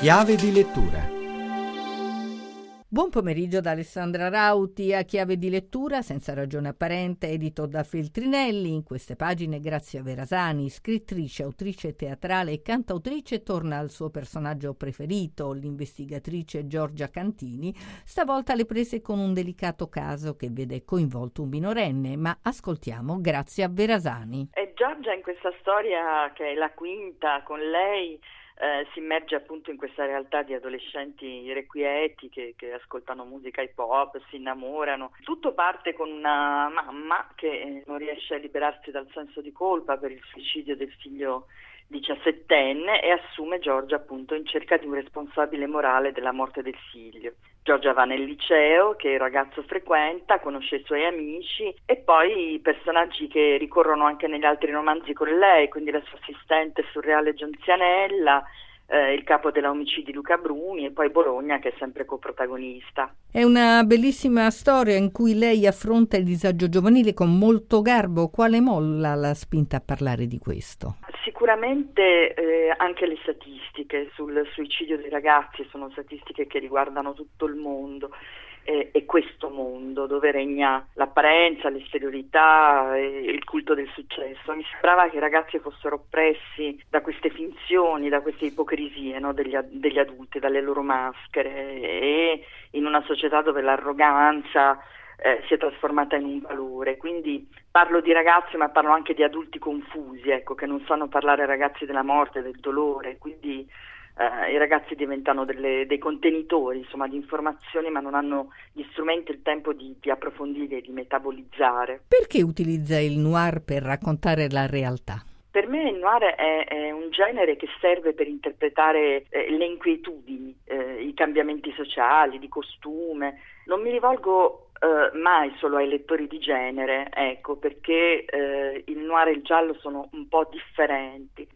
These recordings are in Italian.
Chiave di lettura Buon pomeriggio da Alessandra Rauti a chiave di lettura senza ragione apparente, edito da Feltrinelli. In queste pagine Grazia Verasani, scrittrice, autrice teatrale e cantautrice, torna al suo personaggio preferito, l'investigatrice Giorgia Cantini, stavolta alle prese con un delicato caso che vede coinvolto un minorenne, ma ascoltiamo Grazia Verasani. E Giorgia in questa storia che è la quinta con lei eh, si immerge appunto in questa realtà di adolescenti irrequieti che, che, ascoltano musica hip hop, si innamorano. Tutto parte con una mamma che non riesce a liberarsi dal senso di colpa per il suicidio del figlio diciassettenne e assume Giorgia appunto in cerca di un responsabile morale della morte del figlio. Giorgia va nel liceo che il ragazzo frequenta, conosce i suoi amici e poi i personaggi che ricorrono anche negli altri romanzi con lei, quindi la sua assistente surreale Gianzianella, eh, il capo della omicidi Luca Bruni e poi Bologna che è sempre coprotagonista. È una bellissima storia in cui lei affronta il disagio giovanile con molto garbo. Quale molla l'ha spinta a parlare di questo? Sicuramente eh, anche le statistiche sul suicidio dei ragazzi sono statistiche che riguardano tutto il mondo e, e questo mondo dove regna l'apparenza, l'esteriorità e il culto del successo. Mi sembrava che i ragazzi fossero oppressi da queste finzioni, da queste ipocrisie no, degli, degli adulti, dalle loro maschere e in una società dove l'arroganza eh, si è trasformata in un valore. Quindi parlo di ragazzi, ma parlo anche di adulti confusi, ecco, che non sanno parlare ai ragazzi della morte, del dolore. Quindi eh, i ragazzi diventano delle, dei contenitori insomma, di informazioni, ma non hanno gli strumenti e il tempo di, di approfondire di metabolizzare. Perché utilizza il noir per raccontare la realtà? Per me il noir è, è, un genere che serve per interpretare eh, le inquietudini, eh, i cambiamenti sociali, di costume. Non mi rivolgo Uh, mai solo ai lettori di genere, ecco, perché uh, il noir e il giallo sono un po' differenti.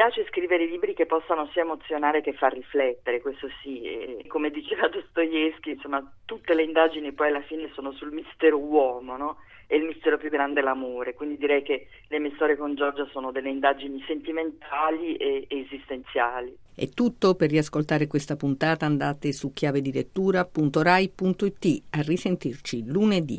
Piace scrivere libri che possano sia emozionare che far riflettere, questo sì, e, come diceva Dostoevsky, insomma, tutte le indagini poi alla fine sono sul mistero uomo, no? E il mistero più grande è l'amore, quindi direi che le mie storie con Giorgia sono delle indagini sentimentali e, esistenziali. È tutto per riascoltare questa puntata andate su chiavedilettura.rai.it a risentirci lunedì.